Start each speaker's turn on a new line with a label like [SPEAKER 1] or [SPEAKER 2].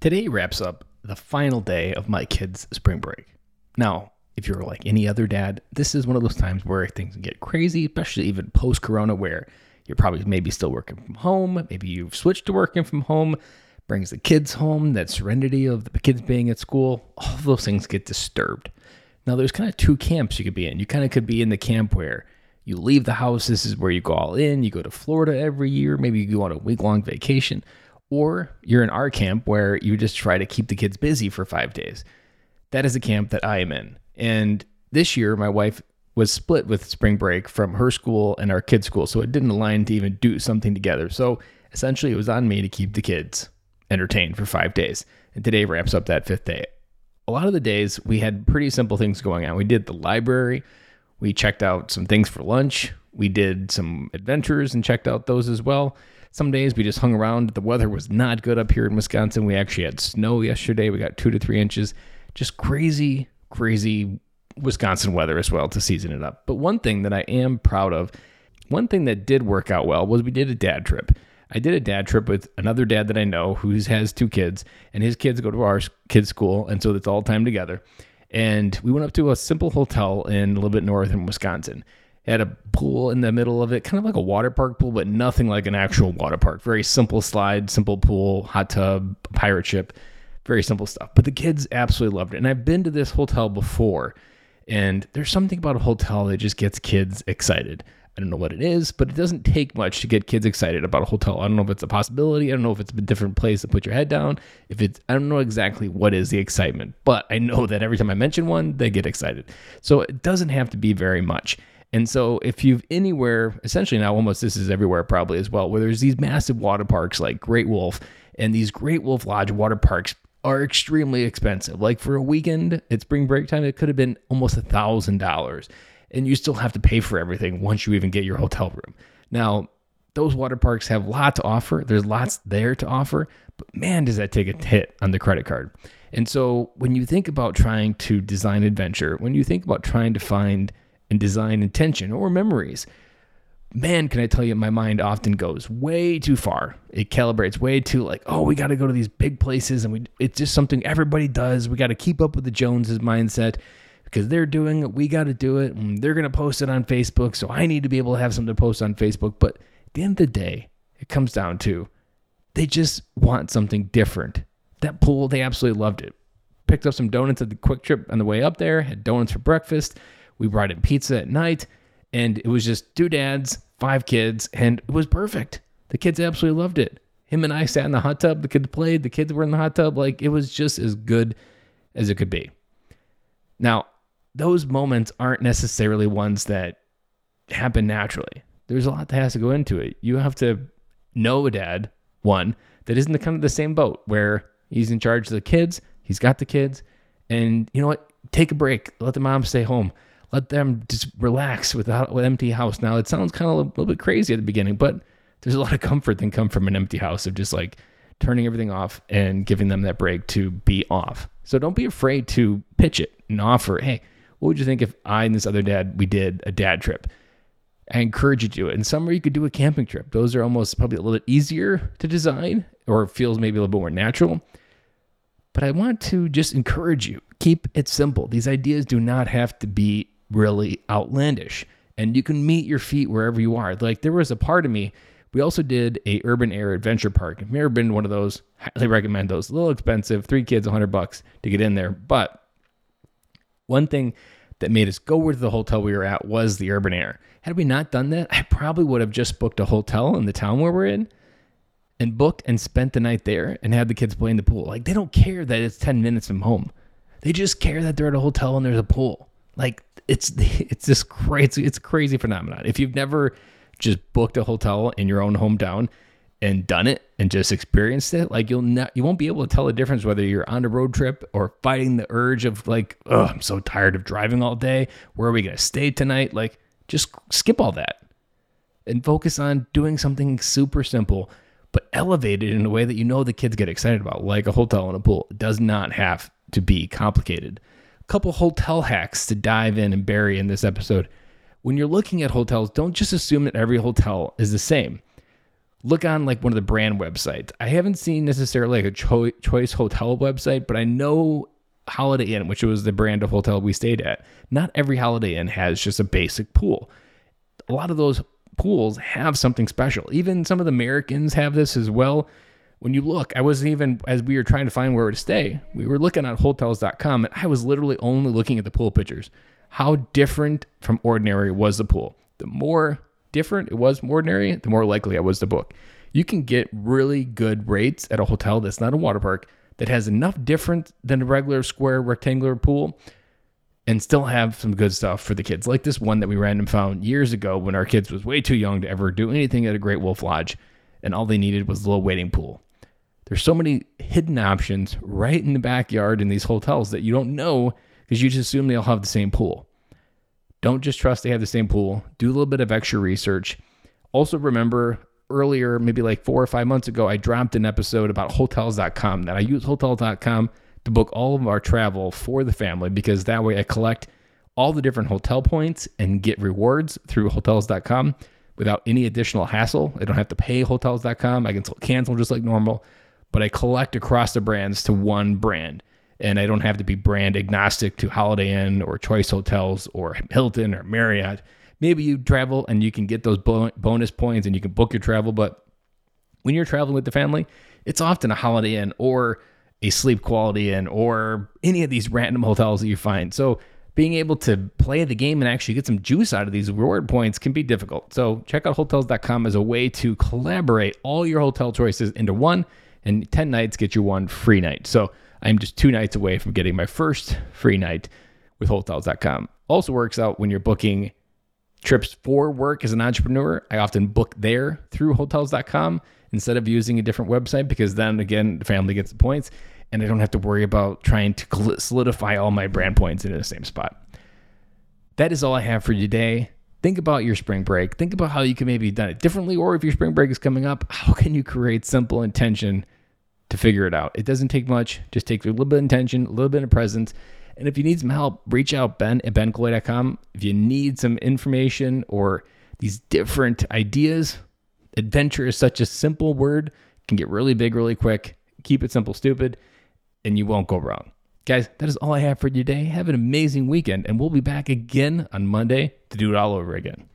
[SPEAKER 1] Today wraps up the final day of my kids' spring break. Now, if you're like any other dad, this is one of those times where things get crazy, especially even post corona, where you're probably maybe still working from home. Maybe you've switched to working from home, brings the kids home, that serenity of the kids being at school, all of those things get disturbed. Now, there's kind of two camps you could be in. You kind of could be in the camp where you leave the house, this is where you go all in, you go to Florida every year, maybe you go on a week long vacation or you're in our camp where you just try to keep the kids busy for five days. That is a camp that I am in. And this year, my wife was split with spring break from her school and our kids' school. So it didn't align to even do something together. So essentially, it was on me to keep the kids entertained for five days. And today wraps up that fifth day. A lot of the days, we had pretty simple things going on. We did the library, we checked out some things for lunch, we did some adventures and checked out those as well. Some days we just hung around. The weather was not good up here in Wisconsin. We actually had snow yesterday. We got two to three inches. Just crazy, crazy Wisconsin weather as well to season it up. But one thing that I am proud of, one thing that did work out well was we did a dad trip. I did a dad trip with another dad that I know who has two kids, and his kids go to our kids' school, and so it's all time together. And we went up to a simple hotel in a little bit north in Wisconsin. Had a pool in the middle of it, kind of like a water park pool, but nothing like an actual water park. Very simple slide, simple pool, hot tub, pirate ship, very simple stuff. But the kids absolutely loved it. And I've been to this hotel before, and there's something about a hotel that just gets kids excited. I don't know what it is, but it doesn't take much to get kids excited about a hotel. I don't know if it's a possibility. I don't know if it's a different place to put your head down. If it's, I don't know exactly what is the excitement, but I know that every time I mention one, they get excited. So it doesn't have to be very much. And so if you've anywhere, essentially now almost this is everywhere probably as well, where there's these massive water parks like Great Wolf and these Great Wolf Lodge water parks are extremely expensive. Like for a weekend at spring break time, it could have been almost a thousand dollars. And you still have to pay for everything once you even get your hotel room. Now, those water parks have a lot to offer. There's lots there to offer, but man, does that take a hit on the credit card. And so when you think about trying to design adventure, when you think about trying to find and design intention or memories. Man, can I tell you, my mind often goes way too far. It calibrates way too like, oh, we got to go to these big places, and we it's just something everybody does. We got to keep up with the Joneses mindset because they're doing it. We got to do it, and they're gonna post it on Facebook. So I need to be able to have something to post on Facebook. But at the end of the day, it comes down to they just want something different. That pool, they absolutely loved it. Picked up some donuts at the Kwik Trip on the way up there. Had donuts for breakfast we brought in pizza at night, and it was just two dads, five kids, and it was perfect. The kids absolutely loved it. Him and I sat in the hot tub. The kids played. The kids were in the hot tub. Like it was just as good as it could be. Now, those moments aren't necessarily ones that happen naturally. There's a lot that has to go into it. You have to know a dad, one, that isn't the kind of the same boat where he's in charge of the kids, he's got the kids, and you know what? Take a break. Let the mom stay home let them just relax without with empty house. Now it sounds kind of a little bit crazy at the beginning, but there's a lot of comfort that come from an empty house of just like turning everything off and giving them that break to be off. So don't be afraid to pitch it and offer, hey, what would you think if I and this other dad we did a dad trip? I encourage you to do it. In summer, you could do a camping trip. Those are almost probably a little bit easier to design or feels maybe a little bit more natural. But I want to just encourage you keep it simple. These ideas do not have to be really outlandish and you can meet your feet wherever you are. Like there was a part of me. We also did a urban air adventure park. If you've ever been to one of those, highly recommend those. A little expensive, three kids, 100 bucks to get in there. But one thing that made us go to the hotel we were at was the urban air. Had we not done that, I probably would have just booked a hotel in the town where we're in and booked and spent the night there and had the kids play in the pool. Like they don't care that it's 10 minutes from home. They just care that they're at a hotel and there's a pool. Like it's it's this crazy it's crazy phenomenon. If you've never just booked a hotel in your own hometown and done it and just experienced it, like you'll not you won't be able to tell the difference whether you're on a road trip or fighting the urge of like, oh, I'm so tired of driving all day. Where are we gonna stay tonight? Like, just skip all that and focus on doing something super simple but elevated in a way that you know the kids get excited about, like a hotel and a pool. It does not have to be complicated couple hotel hacks to dive in and bury in this episode. When you're looking at hotels, don't just assume that every hotel is the same. look on like one of the brand websites. I haven't seen necessarily like a cho- choice hotel website, but I know Holiday Inn, which was the brand of hotel we stayed at. Not every Holiday Inn has just a basic pool. A lot of those pools have something special. Even some of the AmericInns have this as well. When you look, I wasn't even as we were trying to find where to stay. We were looking at hotels.com and I was literally only looking at the pool pictures. How different from ordinary was the pool? The more different it was from ordinary, the more likely I was to book. You can get really good rates at a hotel that's not a water park that has enough different than a regular square rectangular pool and still have some good stuff for the kids. Like this one that we random found years ago when our kids was way too young to ever do anything at a Great Wolf Lodge and all they needed was a little waiting pool. There's so many hidden options right in the backyard in these hotels that you don't know because you just assume they all have the same pool. Don't just trust they have the same pool. Do a little bit of extra research. Also, remember earlier, maybe like four or five months ago, I dropped an episode about hotels.com that I use hotels.com to book all of our travel for the family because that way I collect all the different hotel points and get rewards through hotels.com without any additional hassle. I don't have to pay hotels.com. I can cancel just like normal, but I collect across the brands to one brand and I don't have to be brand agnostic to Holiday Inn or Choice Hotels or Hilton or Marriott. Maybe you travel and you can get those bonus points and you can book your travel, but when you're traveling with the family, it's often a Holiday Inn or a Sleep Quality Inn or any of these random hotels that you find. So being able to play the game and actually get some juice out of these reward points can be difficult. So check out hotels.com as a way to collaborate all your hotel choices into one and 10 nights get you one free night. So I'm just two nights away from getting my first free night with hotels.com. Also works out when you're booking trips for work as an entrepreneur. I often book there through hotels.com instead of using a different website because then again, the family gets the points and I don't have to worry about trying to solidify all my brand points in the same spot. That is all I have for today. Think about your spring break. Think about how you can maybe done it differently, or if your spring break is coming up, how can you create simple intention to figure it out. It doesn't take much, just take a little bit of intention, a little bit of presence. And if you need some help, reach out, Ben at benkilloy.com. If you need some information or these different ideas, adventure is such a simple word, can get really big really quick. Keep it simple, stupid, and you won't go wrong. Guys, that is all I have for you today. Have an amazing weekend, and we'll be back again on Monday to do it all over again.